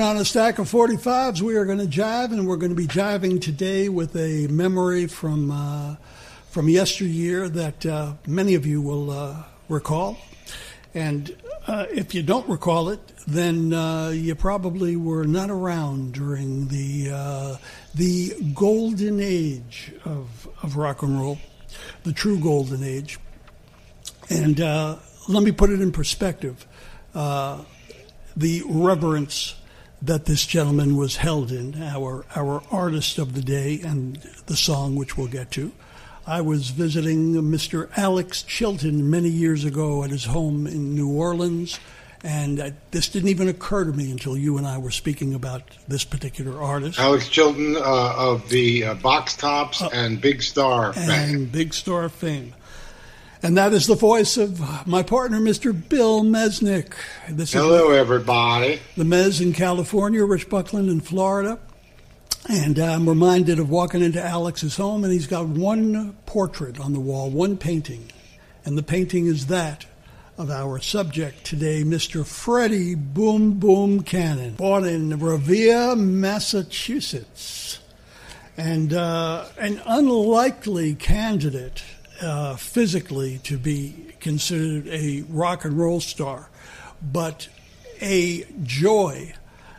Put on a stack of 45s. We are going to jive, and we're going to be jiving today with a memory from uh, from yesteryear that uh, many of you will uh, recall. And uh, if you don't recall it, then uh, you probably were not around during the uh, the golden age of of rock and roll, the true golden age. And let me put it in perspective: the reverence that this gentleman was held in, our, our artist of the day, and the song which we'll get to. I was visiting Mr. Alex Chilton many years ago at his home in New Orleans, and I, this didn't even occur to me until you and I were speaking about this particular artist. Alex Chilton uh, of the uh, Box Tops uh, and Big Star fame. And Big Star fame. And that is the voice of my partner, Mr. Bill Mesnick. This Hello, everybody. The Mez in California, Rich Buckland in Florida. And I'm reminded of walking into Alex's home, and he's got one portrait on the wall, one painting. And the painting is that of our subject today, Mr. Freddie Boom Boom Cannon, born in Revere, Massachusetts. And uh, an unlikely candidate uh, physically to be considered a rock and roll star, but a joy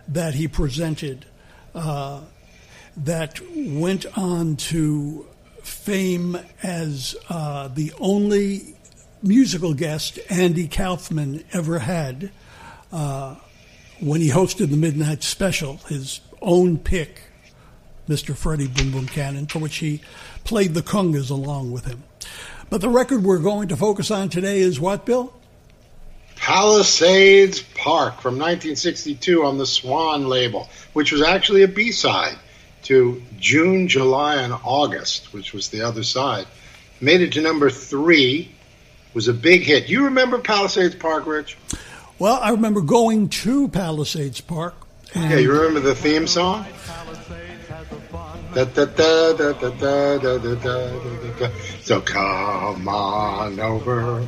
that he presented uh, that went on to fame as uh, the only musical guest Andy Kaufman ever had uh, when he hosted the Midnight Special, his own pick, Mr. Freddie Boom Boom Cannon, for which he played the congas along with him. But the record we're going to focus on today is what, Bill? Palisades Park from 1962 on the Swan label, which was actually a B side to June, July, and August, which was the other side. Made it to number three, was a big hit. You remember Palisades Park, Rich? Well, I remember going to Palisades Park. yeah, you remember the theme song? Da, da, da, da, da, da, da, da, da, da. So come on over.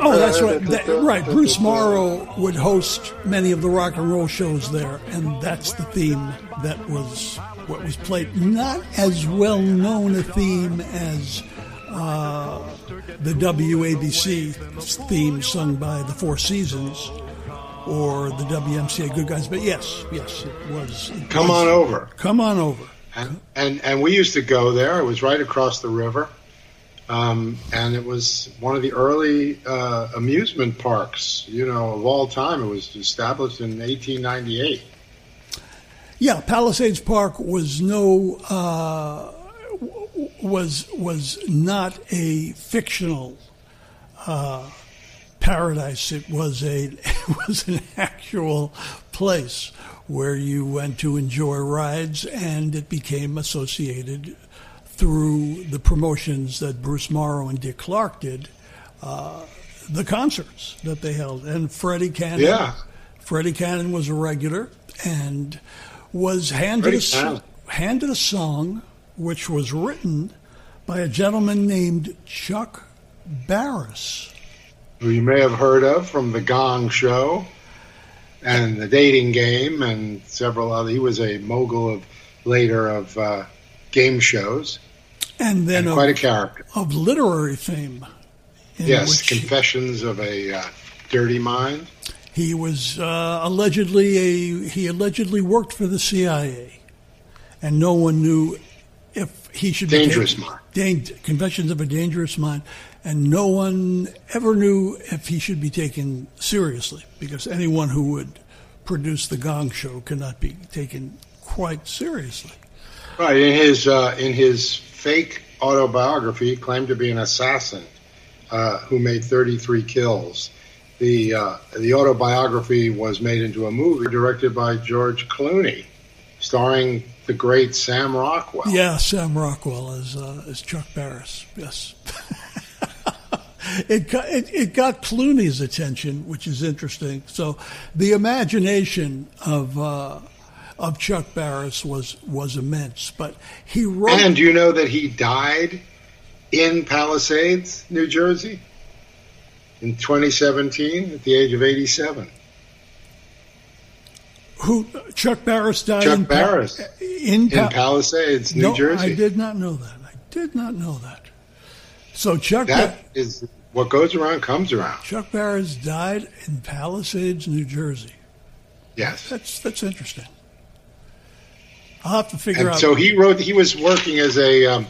Oh, that's right. That, right. Bruce Morrow would host many of the rock and roll shows there, and that's the theme that was what was played. Not as well known a theme as uh, the WABC theme sung by the Four Seasons or the WMCA Good Guys, but yes, yes, it was. It come was, on over. Come on over. And, and, and we used to go there. It was right across the river. Um, and it was one of the early uh, amusement parks, you know, of all time. It was established in 1898. Yeah, Palisades Park was no uh, was was not a fictional uh, paradise. It was a it was an actual place where you went to enjoy rides, and it became associated through the promotions that Bruce Morrow and Dick Clark did, uh, the concerts that they held. And Freddie Cannon, yeah. Freddie Cannon was a regular and was handed a, handed a song which was written by a gentleman named Chuck Barris. Who you may have heard of from The Gong Show and the dating game and several other. He was a mogul of later of uh, game shows, and then and of, quite a character of literary fame. Yes, Confessions he, of a uh, Dirty Mind. He was uh, allegedly a he allegedly worked for the CIA, and no one knew if he should dangerous be mind. Dang, Confessions of a Dangerous Mind, and no one ever knew if he should be taken seriously because anyone who would produce the Gong Show cannot be taken quite seriously. Right in his uh, in his fake autobiography, he claimed to be an assassin uh, who made 33 kills. The uh, the autobiography was made into a movie directed by George Clooney, starring the great Sam Rockwell. Yeah, Sam Rockwell as uh, as Chuck Barris. Yes. it, got, it, it got Clooney's attention, which is interesting. So the imagination of uh, of Chuck Barris was was immense. But he wrote. And you know that he died in Palisades, New Jersey, in 2017 at the age of 87. Who Chuck Barris died Chuck in, Barris in, in Palisades, New no, Jersey. I did not know that. I did not know that. So Chuck That Ba- is what goes around comes around. Chuck Barris died in Palisades, New Jersey. Yes. That's that's interesting. I'll have to figure And out. so he wrote. He was working as a um,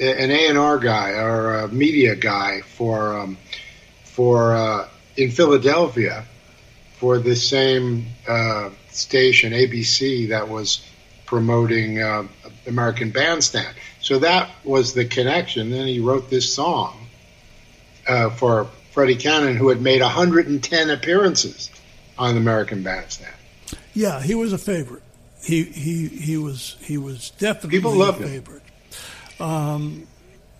an A and R guy or a media guy for um, for uh, in Philadelphia for the same uh, station ABC that was promoting uh, American Bandstand. So that was the connection. Then he wrote this song uh, for Freddie Cannon, who had made 110 appearances on American Bandstand. yeah, he was a favorite. He he he was he was definitely People a loved him. favorite. Um,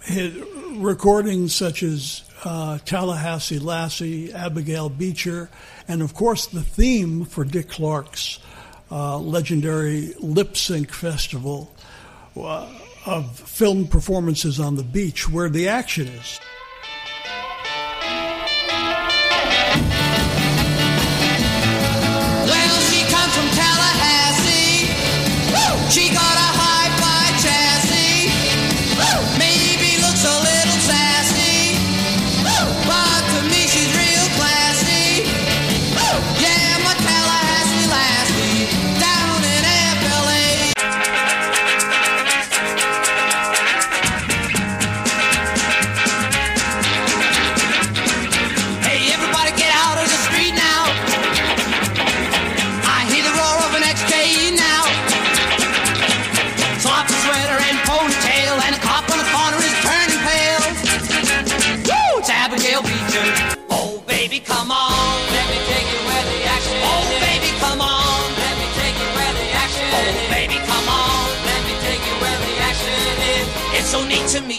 his recordings such as uh, Tallahassee Lassie, Abigail Beecher, and of course the theme for Dick Clark's uh, legendary lip sync festival uh, of film performances on the beach where the action is.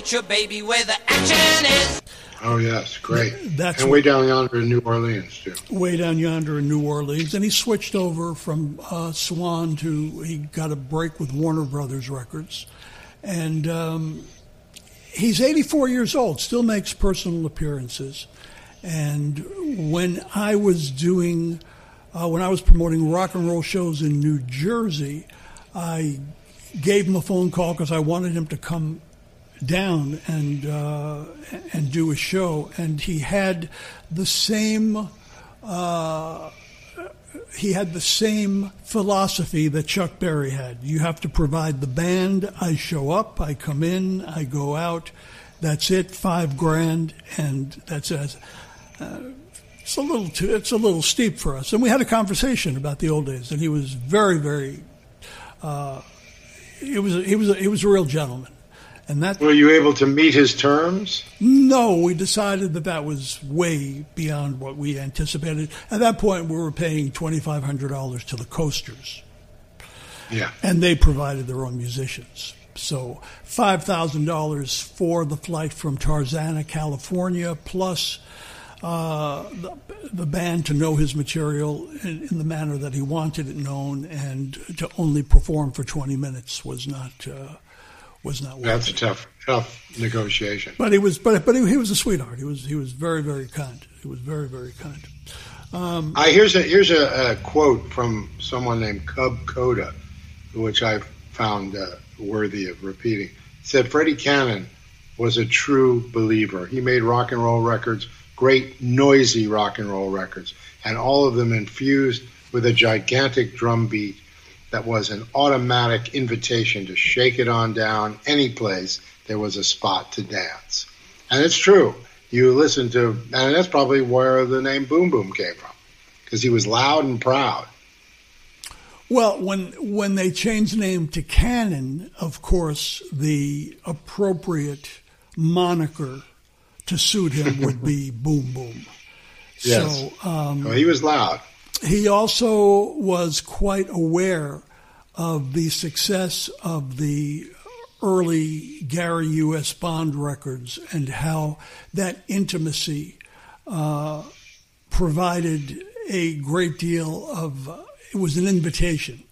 Neat your baby where the action is. Oh yes, great. That's and way down yonder in New Orleans too. way down yonder in New Orleans, and he switched over from uh, Swan to he got a break with Warner Brothers Records, and um, he's 84 years old, still makes personal appearances, and when I was doing, uh, when I was promoting rock and roll shows in New Jersey, I gave him a phone call because I wanted him to come down and uh, and do a show, and he had the same uh, he had the same philosophy that Chuck Berry had. You have to provide the band. I show up, I come in, I go out. That's it, five grand, and that's it. Uh, it's a little too, it's a little steep for us. And we had a conversation about the old days, and he was very, very. Uh, he was he was he was a real gentleman, and that Were you able to meet his terms? no, we decided that that was way beyond what we anticipated. At that point, we were paying twenty five hundred dollars to the coasters, Yeah. and they provided their own musicians. So five thousand dollars for the flight from Tarzana, California, plus uh, the, the band to know his material in, in the manner that he wanted it known, and to only perform for twenty minutes was not uh, was not worth That's it. a tough, tough negotiation. But he was, but but he, he was a sweetheart. He was he was very very kind. He was very very kind. I here's a here's a, a quote from someone named Cub Koda, which I found uh, worthy of repeating. It said Freddie Cannon was a true believer. He made rock and roll records, great noisy rock and roll records, and all of them infused with a gigantic drum beat that was an automatic invitation to shake it on down any place there was a spot to dance. And it's true. You listen to, and that's probably where the name Boom Boom came from, because he was loud and proud. Well, when when they changed the name to Cannon, of course, the appropriate moniker to suit him would be Boom Boom. Yes. So um, Well, he was loud. He also was quite aware of the success of the early Gary U.S. Bonds records and how that intimacy uh, provided a great deal of, uh, it was an invitation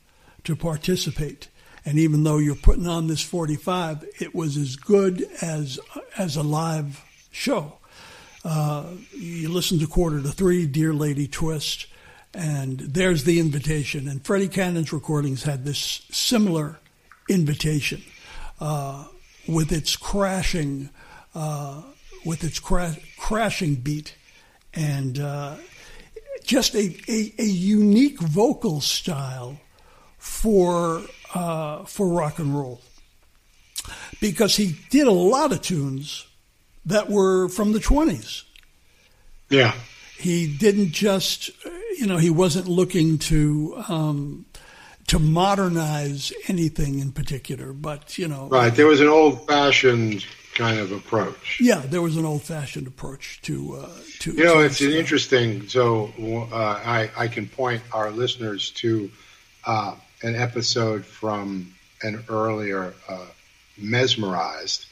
to participate. And even though you're putting on this 45, it was as good as as a live show. Uh, you listen to Quarter to Three, Dear Lady Twist, And there's the invitation. And Freddie Cannon's recordings had this similar invitation uh, with its crashing, uh, with its cra- crashing beat, and uh, just a, a, a, unique vocal style for uh, for rock and roll. Because he did a lot of tunes that were from the twenties. Yeah. He didn't just you know, he wasn't looking to um, to modernize anything in particular, but you know, right. There was an old-fashioned kind of approach. Yeah, there was an old-fashioned approach to uh, to. You know, to it's an interesting. So uh, I I can point our listeners to uh, an episode from an earlier uh, mesmerized,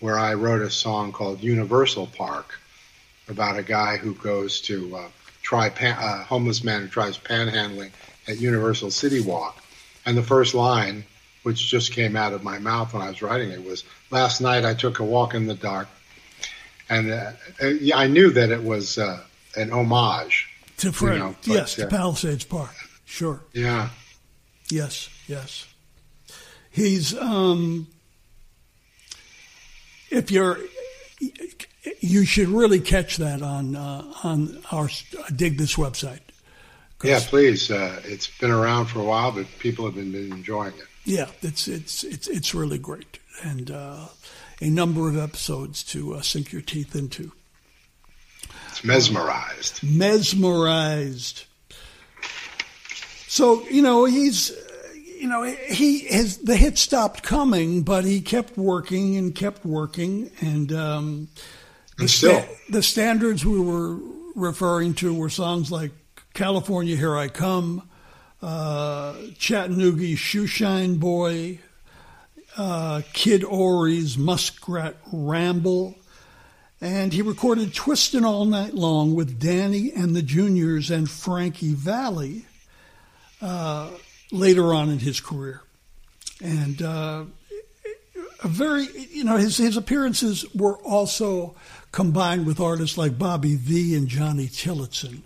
where I wrote a song called Universal Park about a guy who goes to uh, try pan, uh, homeless man who tries panhandling at Universal City Walk, and the first line, which just came out of my mouth when I was writing it, was "Last night I took a walk in the dark," and uh, uh I knew that it was uh, an homage to Fred. You know, but, yes, to Palisades Park. Sure. Yeah. Yes. Yes. He's um, if you're you should really catch that on uh, on our dig this website. Yeah, please. Uh, it's been around for a while, but people have been, been enjoying it. Yeah, it's it's it's it's really great, and uh, a number of episodes to uh, sink your teeth into. It's mesmerized. mesmerized. So you know he's you know, he his the hit stopped coming, but he kept working and kept working, and um, the, sta- the standards we were referring to were songs like California, Here I Come, uh, Chattanooga, Shoeshine Boy, uh, Kid Ory's Muskrat Ramble. And he recorded Twistin' All Night Long with Danny and the Juniors and Frankie Valli uh, later on in his career. And uh, a very, you know, his, his appearances were also combined with artists like Bobby Vee and Johnny Tillotson.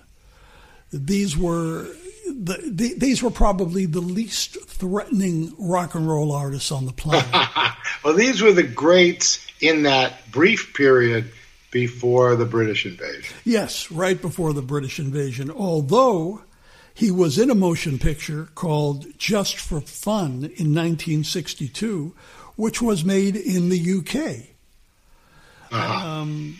These were the, the, these were probably the least threatening rock and roll artists on the planet. well, these were the greats in that brief period before the British invasion. Yes, right before the British invasion. Although he was in a motion picture called Just for Fun in 1962, which was made in the UK. Uh-huh. Um,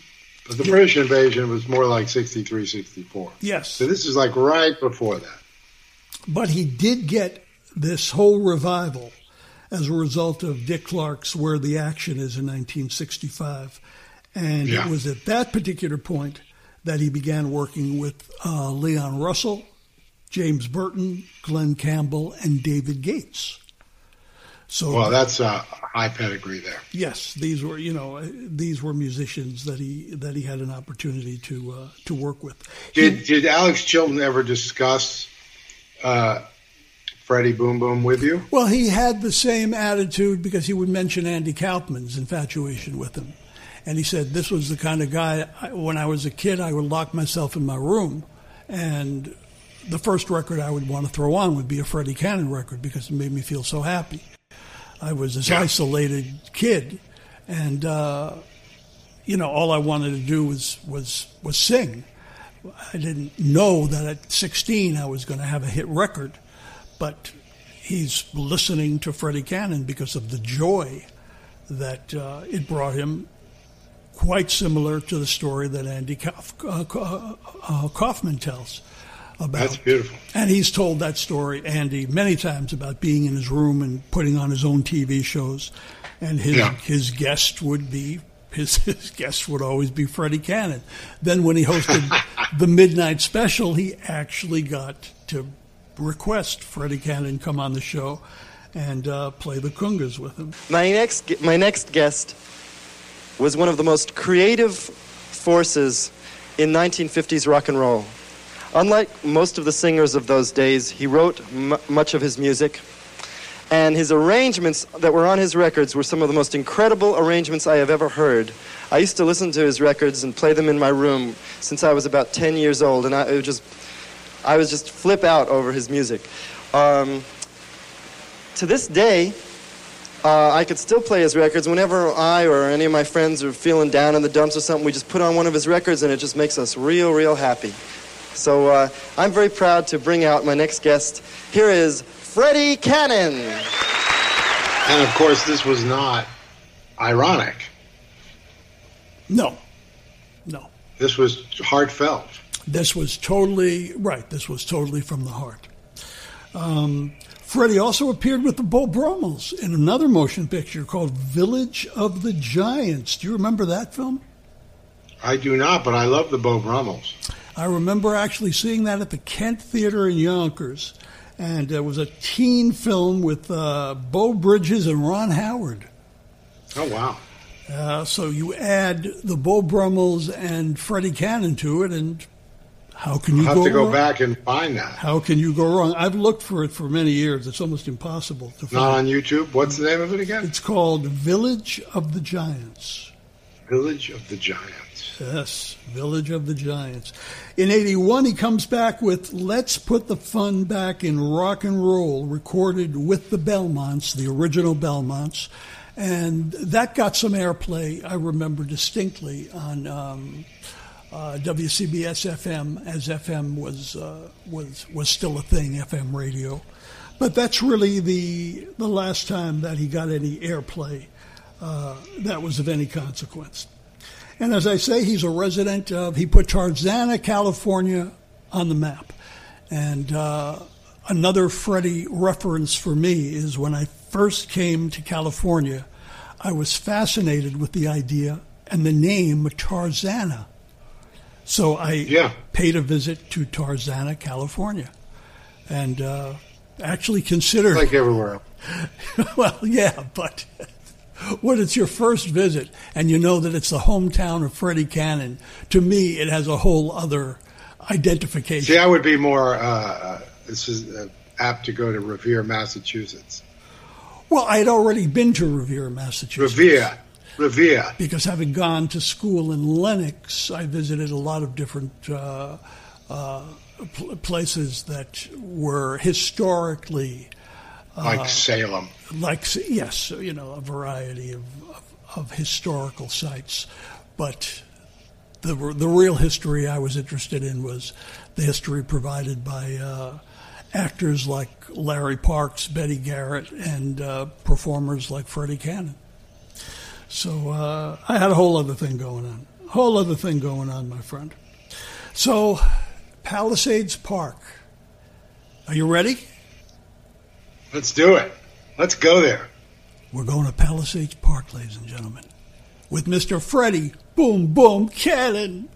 but the yeah. British invasion was more like 63, 64. Yes. So this is like right before that. But he did get this whole revival as a result of Dick Clark's Where the Action Is in 1965. And yeah. it was at that particular point that he began working with uh, Leon Russell, James Burton, Glen Campbell, and David Gates. So well, that's a high pedigree there. Yes, these were you know these were musicians that he that he had an opportunity to uh, to work with. Did he, did Alex Chilton ever discuss uh, Freddie Boom Boom with you? Well, he had the same attitude because he would mention Andy Kaufman's infatuation with him, and he said this was the kind of guy. When I was a kid, I would lock myself in my room, and the first record I would want to throw on would be a Freddie Cannon record because it made me feel so happy. I was this yeah. isolated kid, and uh, you know all I wanted to do was was was sing. I didn't know that at 16 I was going to have a hit record, but he's listening to Freddie Cannon because of the joy that uh, it brought him. Quite similar to the story that Andy Kauf, uh, uh Kaufman tells about. That's beautiful. And he's told that story, Andy, many times about being in his room and putting on his own TV shows, and his yeah. his guest would be his, his guest would always be Freddie Cannon. Then when he hosted the midnight special, he actually got to request Freddie Cannon come on the show and uh, play the congas with him. My next my next guest was one of the most creative forces in 1950s rock and roll. Unlike most of the singers of those days, he wrote much of his music. And his arrangements that were on his records were some of the most incredible arrangements I have ever heard. I used to listen to his records and play them in my room since I was about 10 years old, and I, just I was just flip out over his music. Um, to this day, uh, I could still play his records whenever I or any of my friends are feeling down in the dumps or something. We just put on one of his records and it just makes us real, real happy. So uh, I'm very proud to bring out my next guest. Here is Freddie Cannon. And of course, this was not ironic. No, no. This was heartfelt. This was totally right. This was totally from the heart. Um, Freddie also appeared with the Beau Brummels in another motion picture called Village of the Giants. Do you remember that film? I do not, but I love the Beau Brummels. I remember actually seeing that at the Kent Theater in Yonkers, and it was a teen film with uh, Beau Bridges and Ron Howard. Oh wow! Uh, so you add the Beau Brummels and Freddie Cannon to it, and how can you I'll have go to go wrong? back and find that. How can you go wrong? I've looked for it for many years. It's almost impossible to find. Not on YouTube. What's the name of it again? It's called Village of the Giants. Village of the Giants. Yes, Village of the Giants. In 81, he comes back with Let's Put the Fun Back in Rock and Roll, recorded with the Belmonts, the original Belmonts. And that got some airplay, I remember distinctly, on um, uh, WCBS FM, as FM was, uh, was, was still a thing, FM radio. But that's really the, the last time that he got any airplay uh, that was of any consequence. And as I say, he's a resident of, he put Tarzana, California on the map. And uh, another Freddie reference for me is when I first came to California, I was fascinated with the idea and the name Tarzana. So I Yeah. paid a visit to Tarzana, California, and uh, actually considered Like everywhere. well, yeah, but when it's your first visit and you know that it's the hometown of Freddie Cannon, to me it has a whole other identification. See, I would be more. Uh, uh, this is uh, apt to go to Revere, Massachusetts. Well, I had already been to Revere, Massachusetts. Revere, Revere. Because having gone to school in Lenox, I visited a lot of different uh, uh, pl- places that were historically like Salem. like yes, you know, a variety of, of, of historical sites, but the the real history I was interested in was the history provided by uh, actors like Larry Parks, Betty Garrett, and uh, performers like Freddie Cannon. So uh, I had a whole other thing going on, a whole other thing going on, my friend. So Palisades Park, are you ready? Let's do it. Let's go there. We're going to Palisades Park, ladies and gentlemen, with Mr. Freddie Boom Boom Cannon.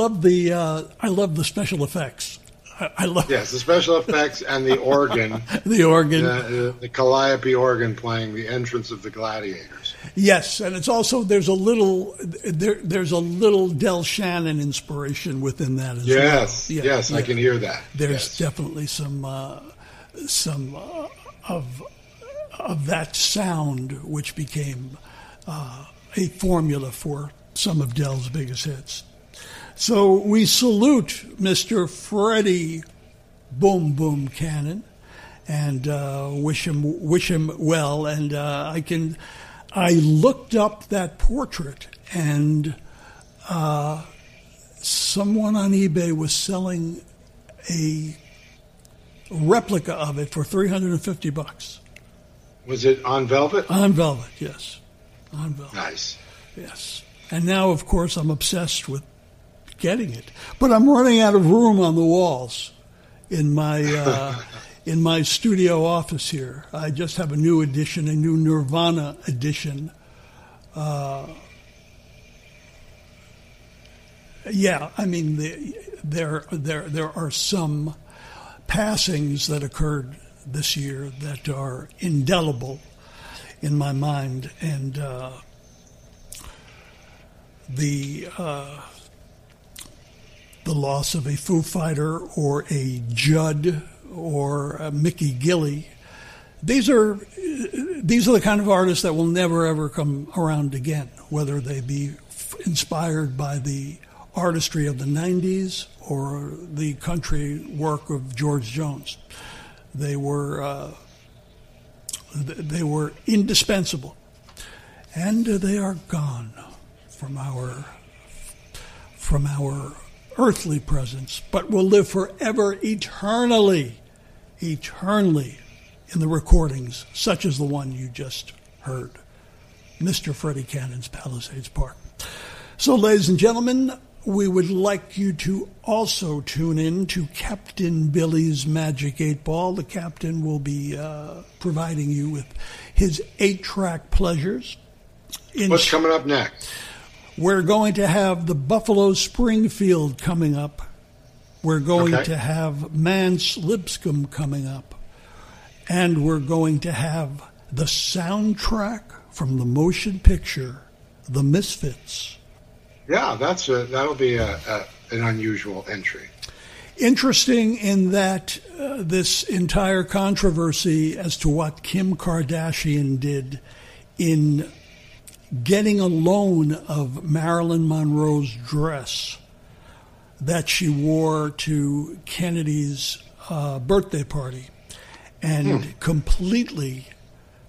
Love I love the uh, I love the special effects. I, I love Yes, the special effects and the organ, the organ. the, the calliope organ playing the entrance of the gladiators. Yes, and it's also there's a little there there's a little Del Shannon inspiration within that as Yes, well. Yeah, yes, I can hear that. There's Yes. definitely some uh, some uh, of of that sound which became uh, a formula for some of Del's biggest hits. So we salute Mr. Freddie Boom Boom Cannon and uh, wish him wish him well. And uh, I can I looked up that portrait and uh, someone on eBay was selling a replica of it for 350 bucks Was it on velvet? on velvet. Yes, on velvet. Nice. Yes. And now, of course, I'm obsessed with getting it, but I'm running out of room on the walls in my uh, in my studio office here. I just have a new edition, a new Nirvana edition. Uh, yeah, I mean, the, there there there are some passings that occurred this year that are indelible in my mind, and uh, the uh, the loss of a Foo Fighter or a Judd or a Mickey Gilley. These are these are the kind of artists that will never ever come around again, whether they be inspired by the artistry of the '90s or the country work of George Jones. They were uh, they were indispensable, and they are gone from our from our earthly presence, but will live forever, eternally, eternally in the recordings, such as the one you just heard, Mr. Freddie Cannon's Palisades Park. So, ladies and gentlemen, we would like you to also tune in to Captain Billy's Magic Eight Ball. The captain will be uh, providing you with his eight track pleasures. In What's coming up next? We're going to have the Buffalo Springfield coming up. We're going Okay. to have Mance Lipscomb coming up. And we're going to have the soundtrack from the motion picture, The Misfits. Yeah, that's a, that'll be a, a, an unusual entry. Interesting in that uh, this entire controversy as to what Kim Kardashian did in getting a loan of Marilyn Monroe's dress that she wore to Kennedy's uh, birthday party and completely,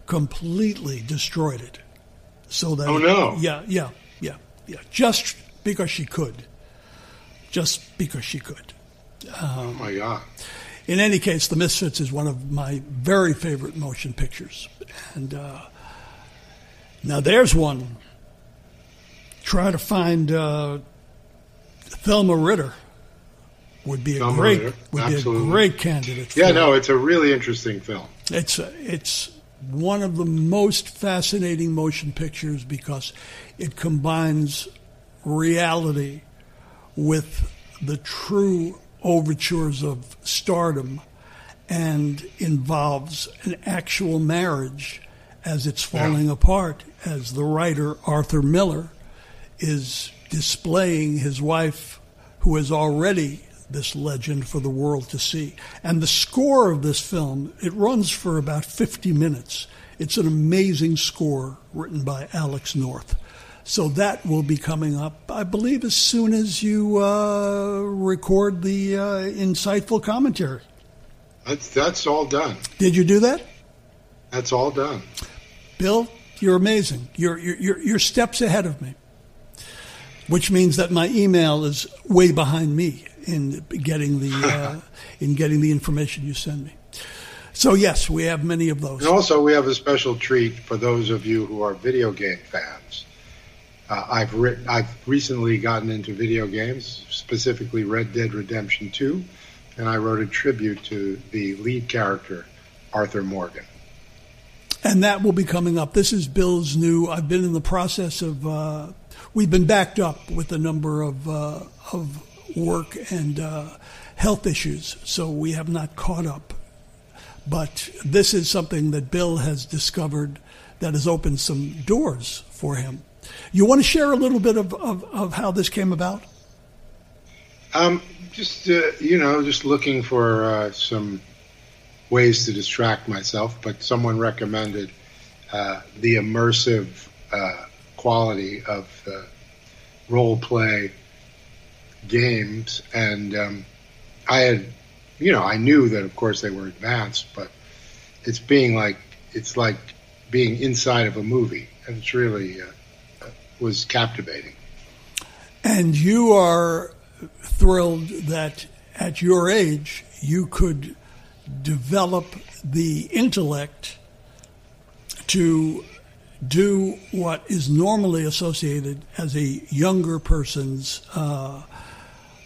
completely destroyed it. So that Oh, no. yeah, yeah, yeah, yeah, just because she could, just because she could. Oh my God! In any case, The Misfits is one of my very favorite motion pictures. And uh, now there's one. Try to find uh, Thelma Ritter would be a Thelma great Ritter, would be a great candidate. Yeah, no, it's a really interesting film. it's it's one of the most fascinating motion pictures because it combines reality with the true overtures of stardom and involves an actual marriage as it's falling apart as the writer Arthur Miller is displaying his wife who is already this legend for the world to see. And the score of this film, it runs for about 50 minutes. It's an amazing score written by Alex North. So that will be coming up, I believe, as soon as you uh, record the uh, insightful commentary. That's that's all done. Did you do that? That's all done. Bill, you're amazing. You're, you're, you're, you're steps ahead of me, which means that my email is way behind me in getting the, uh, in getting the information you send me. So, yes, we have many of those. And also, we have a special treat for those of you who are video game fans. Uh, I've written, I've recently gotten into video games, specifically Red Dead Redemption 2, and I wrote a tribute to the lead character, Arthur Morgan. And that will be coming up. This is Bill's new. I've been in the process of uh, we've been backed up with a number of uh, of work and uh, health issues, so we have not caught up. But this is something that Bill has discovered that has opened some doors for him. You want to share a little bit of, of, of how this came about? Um, just uh, you know, just looking for uh, some ways to distract myself. But someone recommended uh, the immersive uh, quality of uh, role play games, and um, I had, you know, I knew that of course they were advanced, but it's being like it's like being inside of a movie, and it's really uh, was captivating. And you are thrilled that at your age you could develop the intellect to do what is normally associated as a younger person's uh,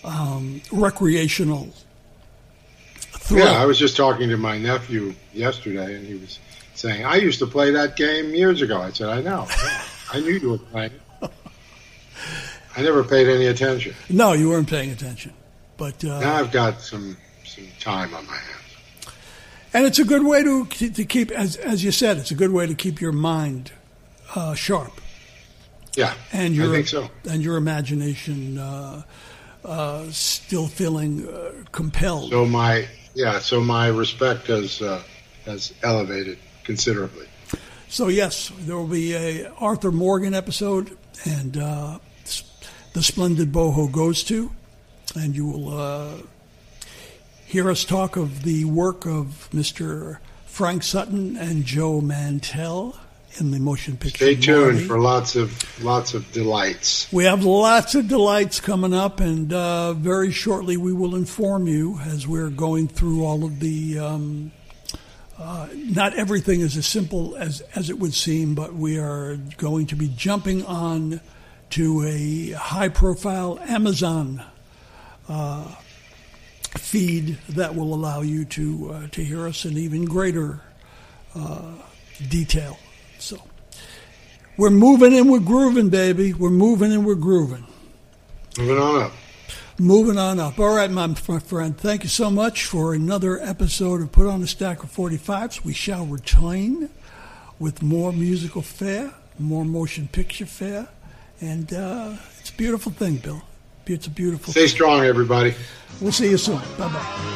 um, recreational thrill. Yeah, I was just talking to my nephew yesterday, and he was saying, "I used to play that game years ago." I said, "I know, I knew you were playing." It. I never paid any attention. No, you weren't paying attention, but uh, now I've got some some time on my hands. And it's a good way to to keep, as as you said, it's a good way to keep your mind uh, sharp. Yeah, and your, I think so. And your imagination uh, uh still feeling uh, compelled. So my yeah, so my respect has uh, has elevated considerably. So yes, there will be a Arthur Morgan episode, and the splendid boho goes to, and you will uh, hear us talk of the work of Mr. Frank Sutton and Joe Mantell in the motion picture. Stay tuned for lots of lots of delights. We have lots of delights coming up, and uh, very shortly we will inform you as we're going through all of the. Um, uh, not everything is as simple as, as it would seem, but we are going to be jumping on to a high profile Amazon uh, feed that will allow you to, uh, to hear us in even greater uh, detail. So we're moving and we're grooving, baby. We're moving and we're grooving. Moving on up. Moving on up. All right, my, my friend. Thank you so much for another episode of Put on a Stack of 45s. We shall return with more musical fare, more motion picture fare, and uh, it's a beautiful thing, Bill it's a beautiful. Stay thing. strong, everybody. We'll see you soon. Bye bye.